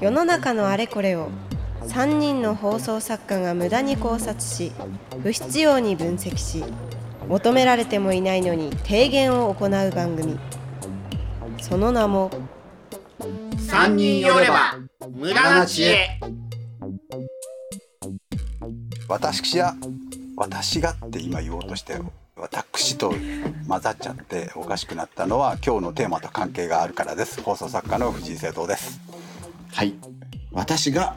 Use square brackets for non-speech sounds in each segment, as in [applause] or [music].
世の中のあれこれを3人の放送作家が無駄に考察し不必要に分析し求められてもいないのに提言を行う番組。その名も三人寄れば無駄な知恵。私や私がって今言おうとして私と混ざっちゃっておかしくなったのは今日のテーマと関係があるからです放送作家の藤井聖堂ですはい。私が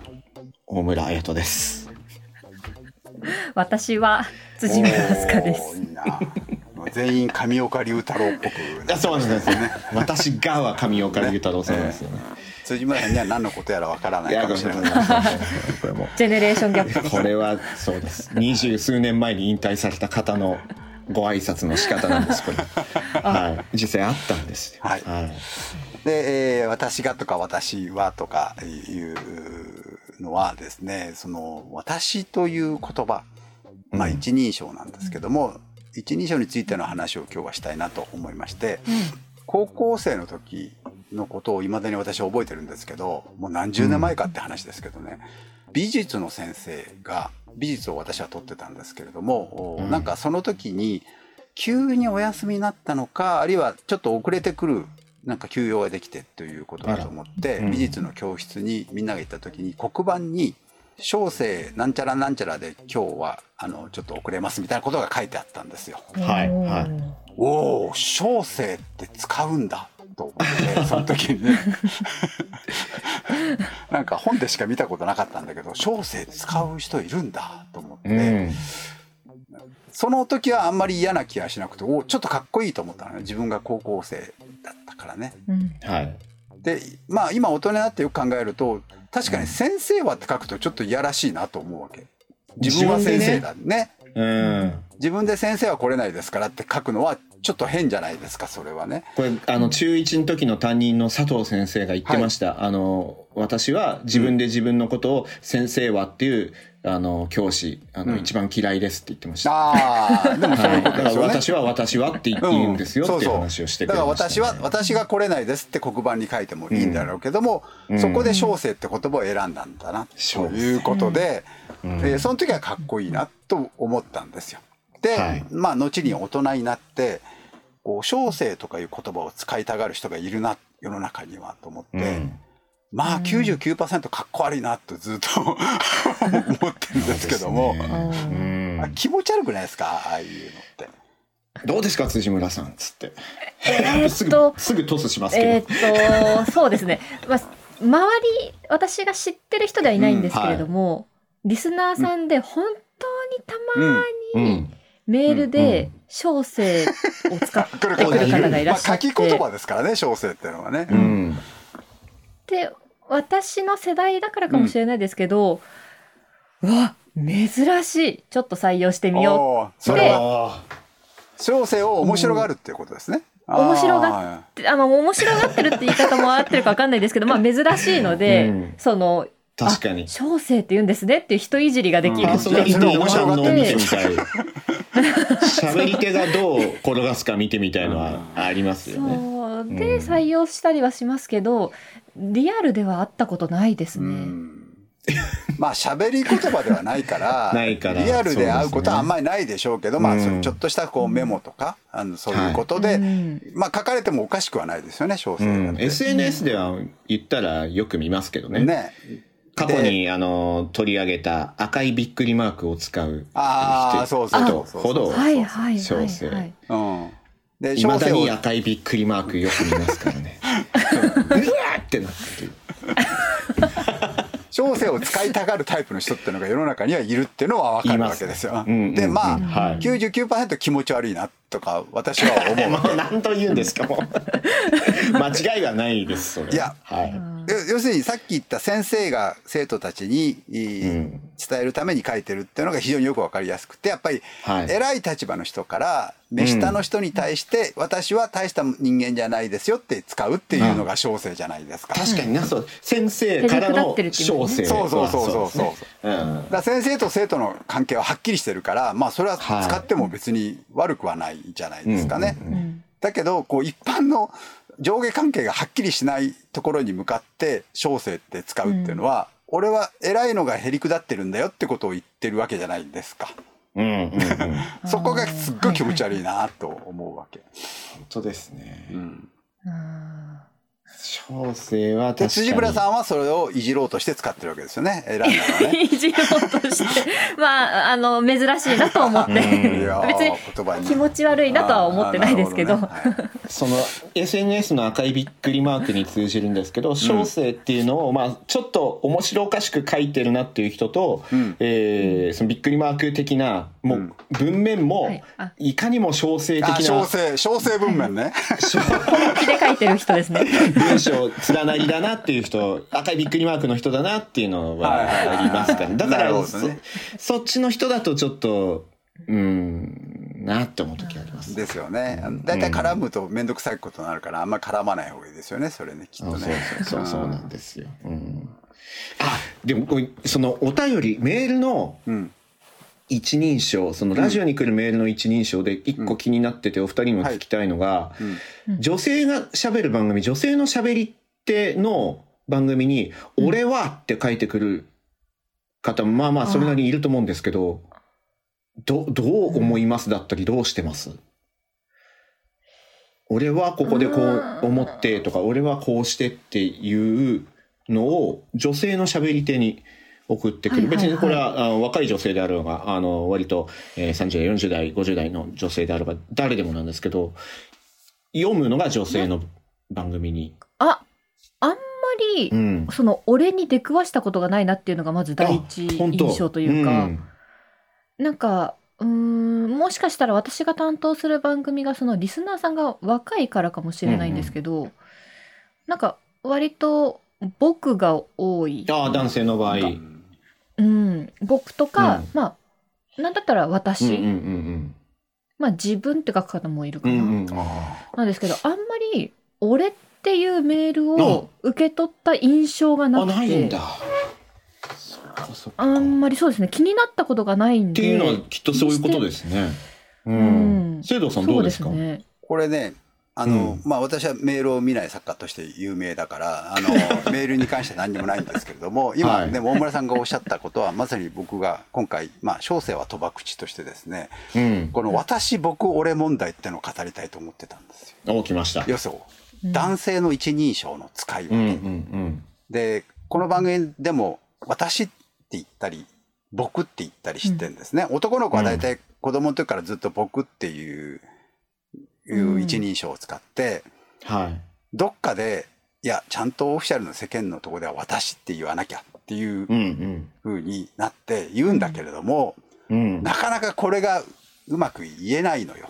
大村彩人です。私は辻村飛鳥です。全員上岡龍太郎っぽくいや、そうなんですよね。私がは上岡龍太郎さんですよね。[laughs] 辻村さんには何のことやらわからないかもしれなないジェネレーションギャップ。これはそうです。二十数年前に引退された方のご挨拶の仕方なんです。これ。[laughs] はい。実際あったんですよ。はいで、えー私がとか私はとかいうのはですねその私という言葉まあうん一人称なんですけども、一人称についての話を今日はしたいなと思いまして、高校生の時のことをいまだに私は覚えてるんですけどもう何十年前かって話ですけどね、美術の先生が美術を私は取ってたんですけれども、うん。なんかその時に急にお休みになったのかあるいはちょっと遅れてくるなんか休養ができてということだと思って、うん。美術の教室にみんなが行った時に黒板に「小生なんちゃらなんちゃらで今日はあのちょっと遅れます」みたいなことが書いてあったんですよ。はいはい。おお小生って使うんだと思ってその時にね [laughs] なんか本でしか見たことなかったんだけど小生使う人いるんだと思って、うん。その時はあんまり嫌な気がしなくておちょっとかっこいいと思ったのね自分が高校生だったからね。うんはい。でまあ今大人になってよく考えると確かに「先生は」って書くとちょっといやらしいなと思うわけ。自分は先生だねうん。自分で先生は来れないですからって書くのはちょっと変じゃないですかそれはね。これあの中1の時の担任の佐藤先生が言ってました、あの私は自分で自分のことを先生はっていうあの教師あの、うん一番嫌いですって言ってました。ああでもそうはいいうだからことですよね。[laughs] 私は私はって言っていいんですよっていう話をしてくだかられました、私は私が来れないですって黒板に書いてもいいんだろうけども、うんそこで小生って言葉を選んだんだなということで、うんえーその時はかっこいいなと思ったんですよ。で、はい。まあ後に大人になってこう小生とかいう言葉を使いたがる人がいるな世の中にはと思って、うん。まあ99%かっこ悪いなとずっと [laughs] 思ってるんですけども、ね。うん。あ気持ち悪くないですか？ああいうのって。どうですか辻村さんっつって、えー [laughs] すぐっと、すぐトスしますけど、えーっと、そうですね。まあ、周り、私が知ってる人ではいないんですけれども、リスナーさんで本当にたまうにんメールうんうでん。小生を使ってくる方がいらっしゃ [laughs] まあ、って、書き言葉ですからね小生っていうのはね。うん。で私の世代だからかもしれないですけど、うわ珍しい。ちょっと採用してみよおーそれは。あ小生を面白がるっていうことですね。面白ががうってあの面白がってるって言い方も合ってるか分かんないですけどまあ珍しいので、うん。そのー確かに。あ小生って言うんですねっていう人いじりができる。うん。パーソナリティの反応見てみでたい喋り手がどう転がすか見てみたいのはありますよね。そう。でうん。採用したりはしますけどリアルでは会ったことないですうね。ん。[laughs] まあ喋り言葉ではないからないからリアルで会うことはあんまりないでしょうけどまあちょっとしたこうメモとかあのそういうことで、うん。まあ書かれてもおかしくはないですよね小う生だっん、て。SNS では言ったらよく見ますけどね。ね過去にあの取り上げた赤いびっくりマークを使うああそうそうそうほどはいはいはい小生。はい。うん、でいまだ小生をに赤いびっくりマークよく見ますからね。[laughs] うわーってなってる小生を使いたがるタイプの人っていうのが世の中にはいるっていうのは分かるわけですよ。でまあ、うんはい。99%気持ち悪いなとか私は思う。わけ何と言うんですかもう。[laughs] 間違いはないですそれは。いやはい。要要するにさっき言った先生が生徒たちに、うん伝えるために書いてるっていうのが非常によくわかりやすくてやっぱりはい。偉い立場の人から目下の人に対して、私は大した人間じゃないですよって使うっていうのが小生じゃないですか。確かになそう先生からの小生。そうそうそうそう。はそううん。だ先生と生徒の関係ははっきりしてるからまあそれは使っても別に悪くはないじゃないですかね。うんうんうん。だけどこう一般の上下関係がはっきりしないところに向かって小生って使うっていうのは、俺は偉いのがへりくだってるんだよってことを言ってるわけじゃないですか。うんうんうん。本そこがすっごい気持ち悪いなと思うわけ。当ですね。うんうん小生は確か。辻村さんはそれをいじろうとして使ってるわけですよね。偉いのがね。[laughs] いじろうとして、まあ、あの、珍しいなと思って、別に言葉に気持ち悪いなとは思ってないですけど。あーなるほねはいその SNS の赤いびっくりマークに通じるんですけど小生っていうのを、まあ、ちょっと面白おかしく書いてるなっていう人と、うんえーそのびっくりマーク的なもう文面も、はいあいかにも小生的あ、な小生、小生文面ね。本気で書いてる人ですね。文章連なりだなっていう人赤いびっくりマークの人だなっていうのはありますからだからねそっちの人だとちょっとうんなって思う時あります。ですよね。だいたい絡むと面倒くさいことになるから、あんまり絡まない方がいいですよね。それね、きっとそうね。そうそうそうなんですよ。うん、あでもそのお便りメールのうん。一人称そのラジオに来るメールの一人称で一個気になっててお二人にも聞きたいのが、うん。女性が喋る番組女性の喋り手の番組に「俺は」って書いてくる方まあまあそれなりにいると思うんですけどどどう思いますだったりどうしてます？俺はここでこう思ってとか俺はこうしてっていうのを女性の喋り手に送ってくる、はいはいはい。別にこれはあの若い女性であろうがあの割と、えー30代40代50代の女性であれば誰でもなんですけど読むのが女性の番組に。あ、あんまり、うん。その、俺に出くわしたことがないなっていうのがまず第一印象というか、ん。なんか、うーん、もしかしたら私が担当する番組がそのリスナーさんが若いからかもしれないんですけど、なんか割と僕が多い。ああ男性の場合。うん、僕とか、うんまあ、なんだったら私、うんうんうんまあ自分って書く方もいるかな。うんうんうんなんですけど、あんまり俺っていうメールを受け取った印象がなあくて、あんまりそうですね、気になったことがないんで。っていうのはきっとそういうことですね。ううんん。聖堂さんどうですか？ね。これね、あの、うんまあ私はメールを見ない作家として有名だから、あの、[laughs] メールに関しては何にもないんですけれども、今、はいでも大村さんがおっしゃったことは、まさに僕が今回、まあ、小生は賭博口としてですね、うん。この私、僕、俺問題ってのを語りたいと思ってたんですよ。お来ました。要するうんに、男性の一人称の使い分け。うんうんで、この番組でも、私って言ったり、僕って言ったりしてるんですね。男の子は大体子供の時からずっと僕っていう、いう一人称を使って、うん。はい。どっかで、いや、ちゃんとオフィシャルの世間のところでは私って言わなきゃっていううん風になって言うんだけれども、うん。うん。なかなかこれがうまく言えないのよ。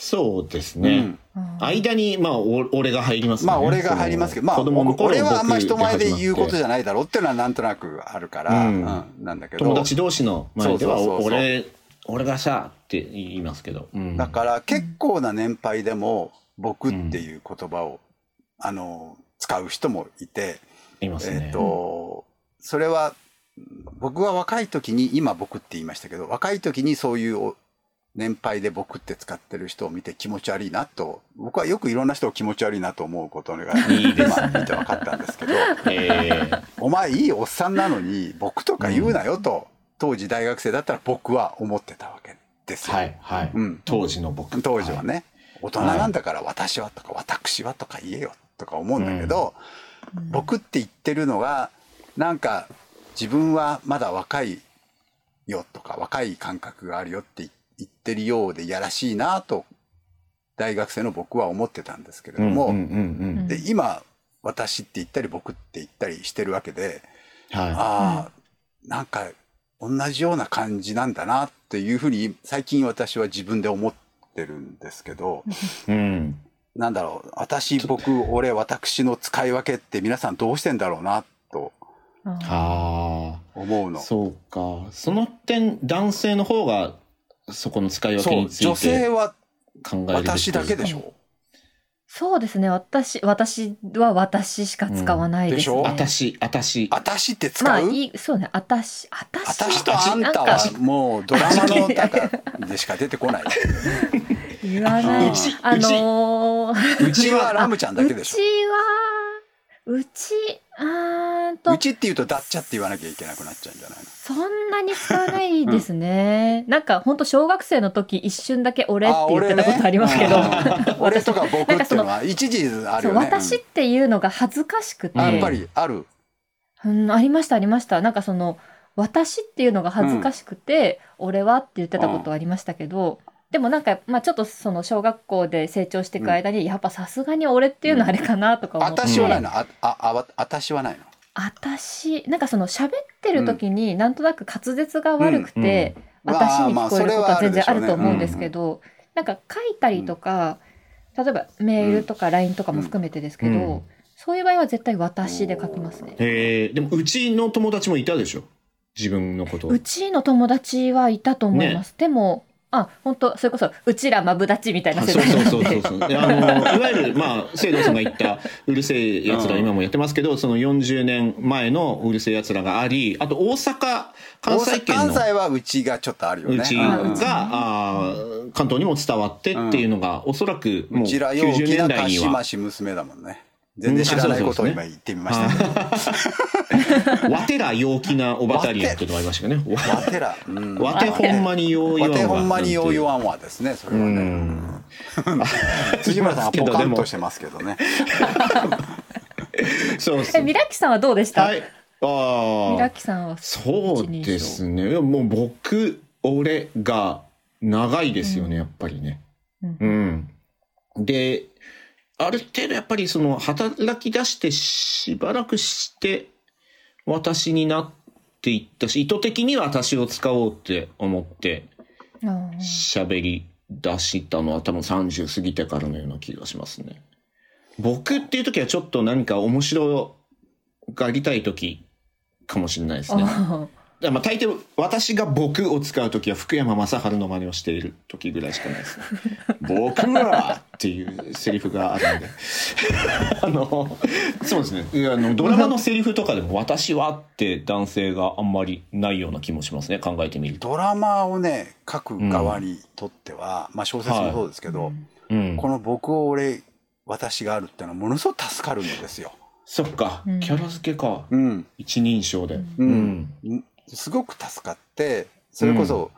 そうですねうん。間にまあお俺が入りますね。まあ俺が入りますけど、まあ俺はあんま人前で言うことじゃないだろうっていうのはなんとなくあるから、うんうんなんだけど。友達同士の前では俺俺がさって言いますけど。うん。だから結構な年配でも僕っていう言葉を、あの、使う人もいて、いますね。えっ、と、それは、僕は若い時に、今僕って言いましたけど、若い時にそういうお年配で僕って使ってる人を見て気持ち悪いなと、僕はよくいろんな人を気持ち悪いなと思うことが、いいですね。今見て分かったんですけど、[laughs] えー。お前いいおっさんなのに僕とか言うなよと、当時大学生だったら僕は思ってたわけですよ。はいはい。うん当時の僕。当時はね、大人なんだから私はとか私はとか言えよとか思うんだけど、僕って言ってるのがなんか自分はまだ若いよとか若い感覚があるよって言ってるようでいやらしいなと大学生の僕は思ってたんですけれども。で今私って言ったり僕って言ったりしてるわけで、はああ、なんか同じような感じなんだなっていうふうに最近私は自分で思ってるんですけど、い。うん。なんだろう、私、僕、俺、私の使い分けって皆さんどうしてんだろうなとはあ。思うの。そうか。その点男性の方がそこの使い分けについ女性ては考えるべき私だけでしょ。そうですね。私、私は私しか使わないですね。うんで私私私って使う、まあ、いい、そうね。私、私。私とあんたはかもうドラマの中でしか出てこない。[laughs] 言わないうち。あのーと、うちはラムちゃんだけでしうちは、うち、あーんと。ょう、ちって言うとダッチャって言わなきゃいけなくなっちゃうんじゃないの？そんなに使わないですね。なんか本当小学生の時一瞬だけ俺って言ってたことありますけど、あ [laughs] 俺とか僕っていうのは一時あるよね。私っていうのが恥ずかしくて、やっぱりある。うん、ありましたありました。なんかその私っていうのが恥ずかしくて、俺はって言ってたことはありましたけど、でもなんか、まあ、ちょっとその小学校で成長していく間に、やっぱさすがに俺っていうのはあれかなとか思って、私はないの。あああ私はないの。私なんかその喋ってる時になんとなく滑舌が悪くて、うん。私に聞こえることは全然あると思うんですまあけど、なんか書いたりとか、例えばメールとか LINE とかも含めてですけど、うん。そういう場合は絶対私で書きますね。えー、でもうちの友達もいたでしょ？自分のこと。うちの友達はいたと思います。でもあ本当それこそうちらマブダチみたいな世そう代そうそうそうそう。であのいわゆるまあ聖堂さんが言ったうるせえやつらうん。今もやってますけどその40年前のうるせえやつらがありあと大阪関西圏の。関西はうちがちょっとあるよね。うちうん。があー関東にも伝わってっていうのがおそらくもううちら陽90気な年代には。まし娘だもんね全然知らないことを今言ってみました。けど [laughs] わてら陽気なおばたりやっていうのがありましたけど。ねわてら。うん。わてほんまによう言わんわわてほんまによう言わんわですねそれうはね。ん。[laughs] 辻村さんはポカンとしてますけどね。[laughs] そうそう。えミラキさんはどうでした、はい。ああミラキさんはそうですね。いやもう僕俺が長いですよね、やっぱりね。うん。うん。である程度やっぱりその働き出してしばらくして私になっていったし意図的に私を使おうって思って喋り出したのは多分30過ぎてからのような気がしますね。僕っていう時はちょっと何か面白がりたい時かもしれないですね。まあ大抵私が僕を使う時は福山雅治の真似をしている時ぐらいしかないですね。[laughs] 僕はっていうセリフがあるんで。[laughs] あの、そうですね。いやあのドラマのセリフとかでも私はって男性があんまりないような気もしますね。考えてみると。ドラマをね書く側にとっては、まあ小説もそうですけど、うん。この僕を俺私があるっていうのはものすごく助かるんですよ。そっかうん。キャラ付けか。うん、一人称で。ううんん。すごく助かってそれこそ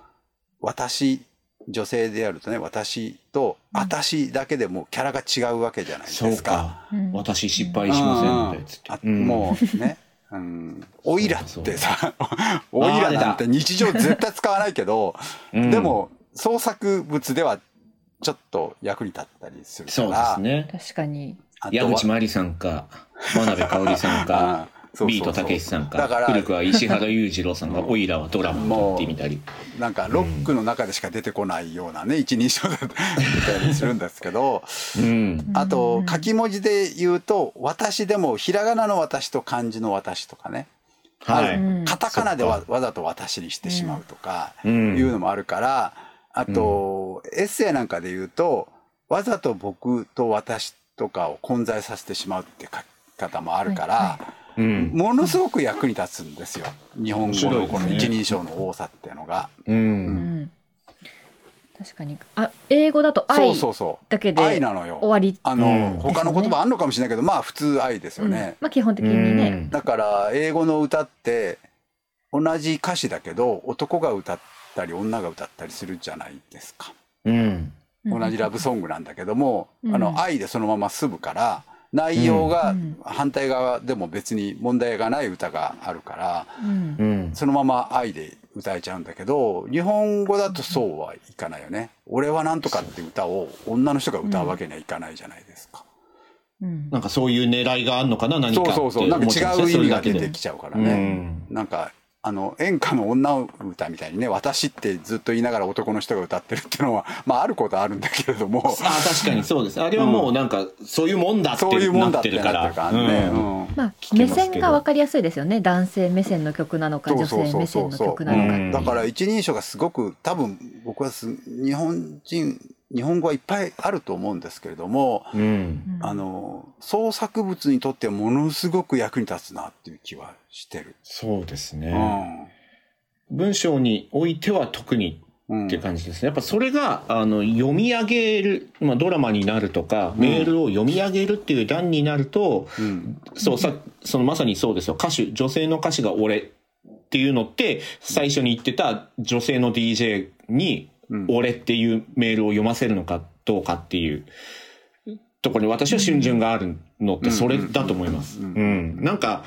私女性であるとね私と私だけでもうキャラが違うわけじゃないですか。か。うん。私失敗しませんって。あ。うん。もうね、うん、オイラってさオイラなんて日常絶対使わないけど、うん。でも創作物ではちょっと役に立ったりするかそうでらすね。確かに。矢口真理さんか、真鍋かおりさんか、[laughs] ビートたけしさんか、だから古くは石原裕次郎さんが、オイラはドラマを撮ってみたり。なんかロックの中でしか出てこないようなね一人称だったりするんですけどうん。あとうん書き文字で言うと「私」でもひらがなの「私」と漢字の「私」とかねはい。うんカタカナでそわわざと「私」にしてしまうとかう。いうんのもあるからあとエッセイなんかで言うとわざと僕と私とかを混在させてしまうって書き方もあるから、はうん。ものすごく役に立つんですよ。日本語のこの一人称の多さっていうのが。う。うん。ん確かに。あ英語だとそう愛そうそう。だけで愛なのよ。終わり。あの、うん。他の言葉あんのかもしれないけどまあ普通愛ですよね。まあ基本的にね、だから英語の歌って同じ歌詞だけど男が歌ったり女が歌ったりするじゃないですか。うん。うん。同じラブソングなんだけども、うん。あの愛でそのまま済むから内容がうん反対側でも別に問題がない歌があるからうんうん。そのまま愛で歌えちゃうんだけど日本語だとそうはいかないよね。俺はなんとかって歌を女の人が歌うわけにはいかないじゃないですか。うんなんかそういう狙いがあるのかな、何かそうそうそう。なんか違う意味が出てきちちゃうからうね。ん。なんかあの演歌の女歌みたいにね「私」ってずっと言いながら男の人が歌ってるっていうのはまああることはあるんだけれども。あ確かにそうです。あれはもうなんか、そういうもんだってそういうもんだなっっててなってるから。目線が分かりやすいですよね。男性目線の曲なのか女性目線の曲なのかうん。だから一人称がすごく多分僕はす日本人日本語はいっぱいあると思うんですけれども、うん。うんあの創作物にとってはものすごく役に立つなっていう気はしてる。そうですうね。ん文章においては特にって感じですね。やっぱそれが、あの、読み上げる、まあドラマになるとか、メールを読み上げるっていう段になると、うんそう、さ、そのまさにそうですよ。歌手、女性の歌手が俺っていうのって、最初に言ってた女性の DJ にうん、俺っていうメールを読ませるのかどうかっていうところに私は春巡があるのってそれだと思います。ううんん。なんか、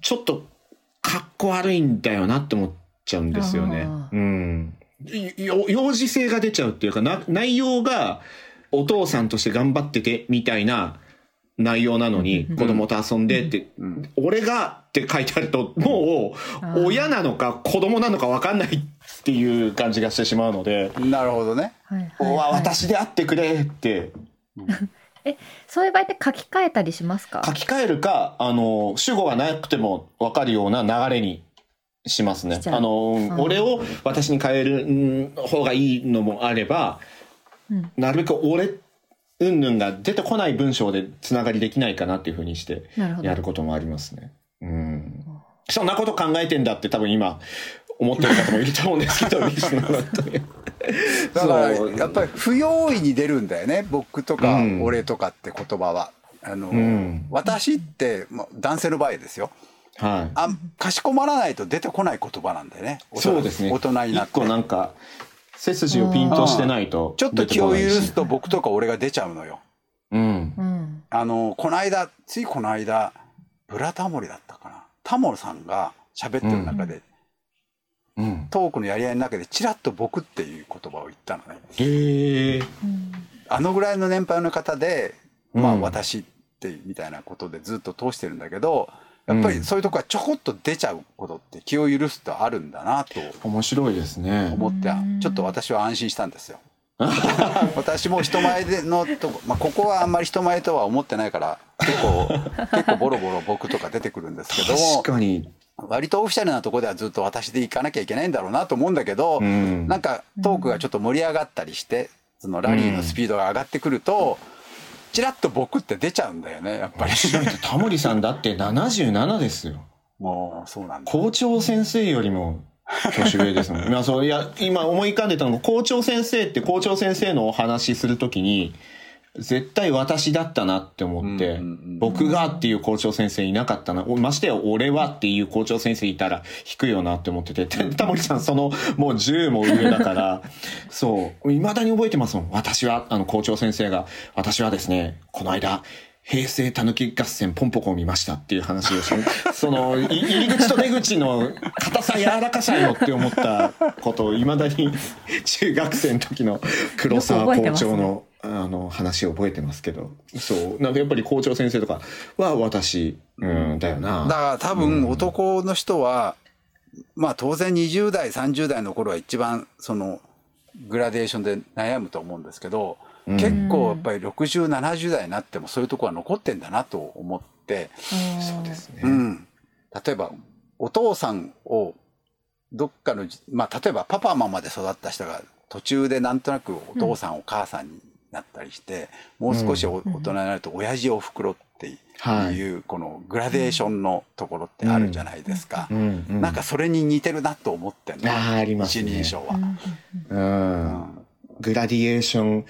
ちょっと、かっこ悪いんだよなって思っちゃうんですよねあ。うん。よ幼児性が出ちゃうっていうかな、内容がお父さんとして頑張っててみたいな内容なのに、子供と遊んでって、うん。俺がって書いてあると、もう親なのか子供なのか分かんないっていう感じがしてしまうので、なるほどね。はいはい私であってくれって。[laughs] そういう場合って書き換えたりしますか？書き換えるか、あの、主語がなくても分かるような流れにしますね。あの、ん。俺を私に変えるん方がいいのもあれば、うん。なるべく俺、うんぬんが出てこない文章でつながりできないかなっていうふうにしてやることもありますね。うん。そんなこと考えてんだって多分今思ってる方もいると思うんですけど、リスナーだ [laughs] だからやっぱり不用意に出るんだよね僕とかうん俺とかって言葉は。あのうん私って、まあ、男性の場合ですよはい。あかしこまらないと出てこない言葉なんだよね大人そうですね。大人になって一個なんか、背筋をピンとしてないと。ちょっと気を許すと僕とか俺が出ちゃうのよ。うん。うんあのこの間ついこの間ブラタモリだったかなタモリさんが喋ってる中で、うん。トークのやり合いの中でチラッと「僕」っていう言葉を言ったのね。へえ。うんあのぐらいの年配の方で、まあうん私ってみたいなことでずっと通してるんだけどやっぱりそういうとこはちょこっと出ちゃうことって気を許すとあるんだなと面白いですね。思ってうんちょっと私は安心したんですよ。[laughs] 私も人前でのとこ、まあ、ここはあんまり人前とは思ってないから結構 [laughs] 結構ボロボロ僕とか出てくるんですけども確かに。割とオフィシャルなとこではずっと私で行かなきゃいけないんだろうなと思うんだけど、うんなんかトークがちょっと盛り上がったりしてそのラリーのスピードが上がってくると、チラッと僕って出ちゃうんだよねやっぱりタモリさんだって77ですよ。もうそうなんだ校長先生よりも年上ですもん。[laughs] まあそういや今思い浮かんでたのが校長先生って校長先生のお話しするときに絶対私だったなって思って、僕がっていう校長先生いなかったな。ましてや俺はっていう校長先生いたら引くよなって思ってて、てタモリさんそのもう10も上だから、[laughs] そう、未だに覚えてますもん。私は、あの校長先生が、私はですね、この間、平成たぬき合戦ポンポコを見ましたっていう話をして、[laughs] その、い入り口と出口の硬さ柔らかさよって思ったことを未だに中学生の時の黒沢校長のあの話を覚えてますけど、そう、なんかやっぱり校長先生とかは私、うん、だよな。だから多分男の人は、まあ当然20代30代の頃は一番そのグラデーションで悩むと思うんですけど、うん。結構やっぱり6070代になってもそういうところは残ってんだなと思って、そうですね。うん、例えばお父さんをどっかのじまあ例えばパパママで育った人が途中でなんとなくお父さん、お母さんになったりしてもう少しお大人になると親父おふくろっていう、はい。このグラデーションのところってあるじゃないですか。なんかそれに似てるなと思ってんの。あーありますね。一人称は。うんグラディエーション、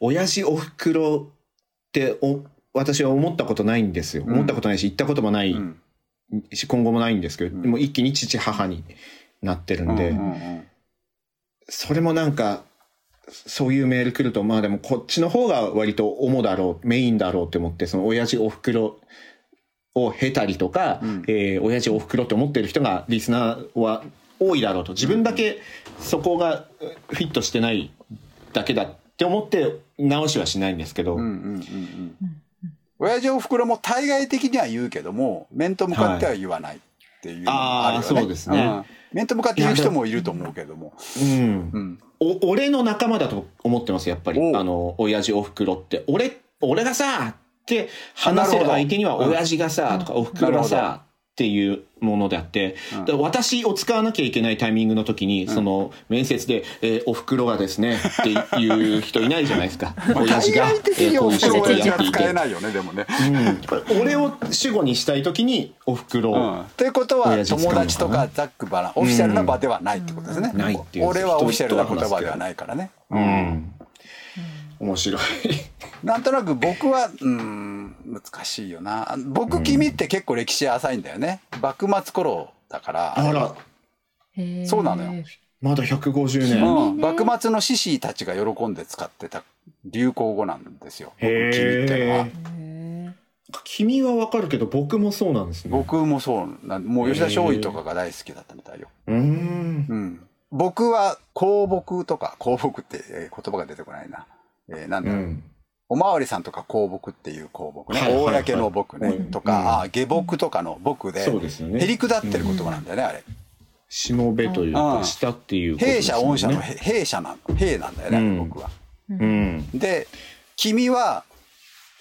親父おふくろってお私は思ったことないんですよ。うん。思ったことないし、行ったこともない。うん。し、今後もないんですけど、うん。でも一気に父母になってるんで、それもなんか、そういうメール来ると、まあでもこっちの方が割と主だろう、メインだろうって思って、その親父おふくろを経たりとか、うん。えー親父おふくろって思ってる人がリスナーは多いだろうと。自分だけそこがフィットしてないだけだって思って直しはしないんですけど、うんうんうんうん。親父おふくろも対外的には言うけども面と向かっては言わないっていうのもあるよね。あーそうですね。ん。面と向かって言う人もいると思うけども。うん。うんお俺の仲間だと思ってますやっぱり。あの親父おふくろって。俺俺がさって話せる相手には親父がさとかおふくろがさっていうものであって、うん私を使わなきゃいけないタイミングの時に、その面接で、えーお袋がですねっていう人いないじゃないですか。[laughs] 親父が、えーこういう仕事をやっていて。ないよねでもね。うん、俺を主語にしたい時にお袋を、うん、ということは友達とかざっくばらんオフィシャルな場ではないってことですね。うんないっていう俺はオフィシャルな言葉ではないからね。うん面白い。なんとなく僕はうん難しいよな。僕君って結構歴史浅いんだよね。幕末頃だから。あら、そうなのよまだ150年。うん、幕末の志士たちが喜んで使ってた流行語なんですよ。僕君ってのは。へ君はわかるけど僕もそうなんですね。僕もそうなんもう吉田松陰とかが大好きだったみたいよ。うーん。うん、僕は香木とか香木ってえー言葉が出てこないな。えーなんだろう、うん。おまわりさんとか香木っていう香木ね、はいはいはい公の木ね、うんとか、あ下木とかの木でね。へりくだってる言葉なんだよね、あれ。しもべというか、うん下っていうことで弊。社御社のへ弊社なの弊なんだよね、うん僕は。ーうん。で君は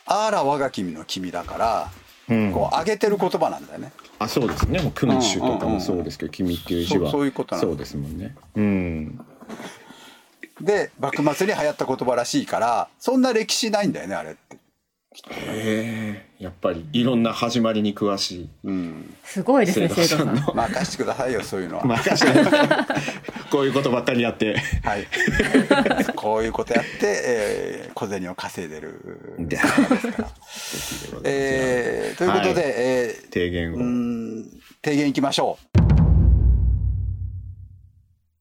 あら我が君の君だから、うん。こう上げてる言葉なんだよね。あ、そうですね。もう君主とかもそうですけど、君っていう字は。そういうことなのそうですもんね。うん。で幕末に流行った言葉らしいからそんな歴史ないんだよねあれって。へえ。やっぱりいろんな始まりに詳しい。うん、すごいですね、生生徒さん。任してくださいよそういうのは。任せてこういうことばっかりやって。はい、こういうことやって、えー小銭を稼いでる。で [laughs] えーということで、はいえー提言を。うーん提言いきましょう。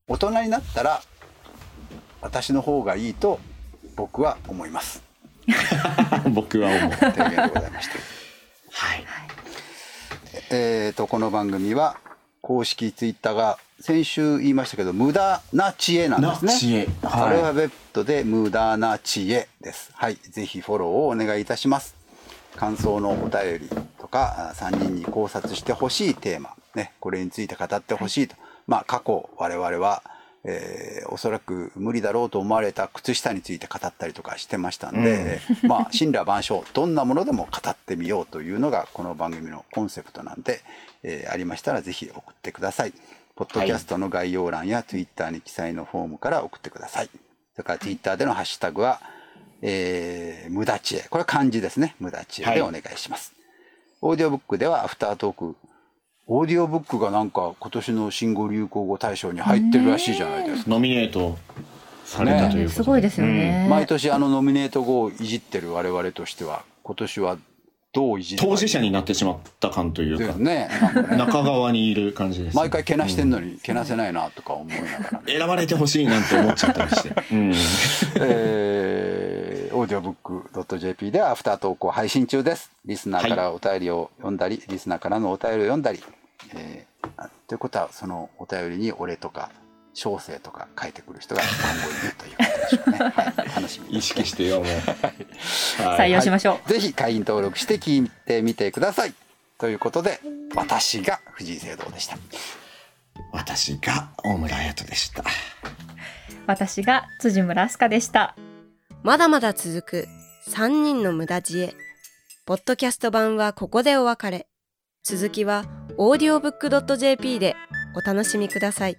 大人になったら私の方がいいと僕は思います。[laughs] 僕は思う。提言でございました。はい。えーとこの番組は公式ツイッターが先週言いましたけど無駄な知恵なんですね。な知恵はいアルファベットで無駄な知恵です。はい、ぜひフォローをお願いいたします。感想のお便りとか3人に考察してほしいテーマ、ね、これについて語ってほしいと、まあ過去我々は、えーおそらく無理だろうと思われた靴下について語ったりとかしてましたんで、まあ神羅万象どんなものでも語ってみようというのがこの番組のコンセプトなんで、えーありましたらぜひ送ってください。ポッドキャストの概要欄やツイッターに記載のフォームから送ってください。それからツイッターでのハッシュタグは、えー無駄知恵。これは漢字ですね。無駄知恵でお願いします。オーディオブックではアフタートーク。オーディオブックがなんか今年の新語・流行語大賞に入ってるらしいじゃないですか。ノミネートされたということすごいですよね。毎年あのノミネート語をいじってる我々としては、今年はどういじる当事者になってしまった感というか、ね。ね中側にいる感じです。毎回けなしてんのにけなせないなとか思いながらね。選ばれてほしいなんて思っちゃったりして。うん。えーディオブック .jp ではアフタートークを配信中です。リスナーからお便りを読んだり、リスナーからのお便りを読んだり、えーあということはそのお便りに俺とか小生とか書いてくる人が今後いるということでしょうね。[laughs] はい、楽しみ意識してよ、もう。採用しましょう。ぜひ会員登録して聞いてみてください。ということで、私が藤井聖堂でした。私が大村彩人でした。私が辻村飛鳥でした。まだまだ続く3人の無駄知恵。ポッドキャスト版はここでお別れ。続きは audiobook.jp でお楽しみください。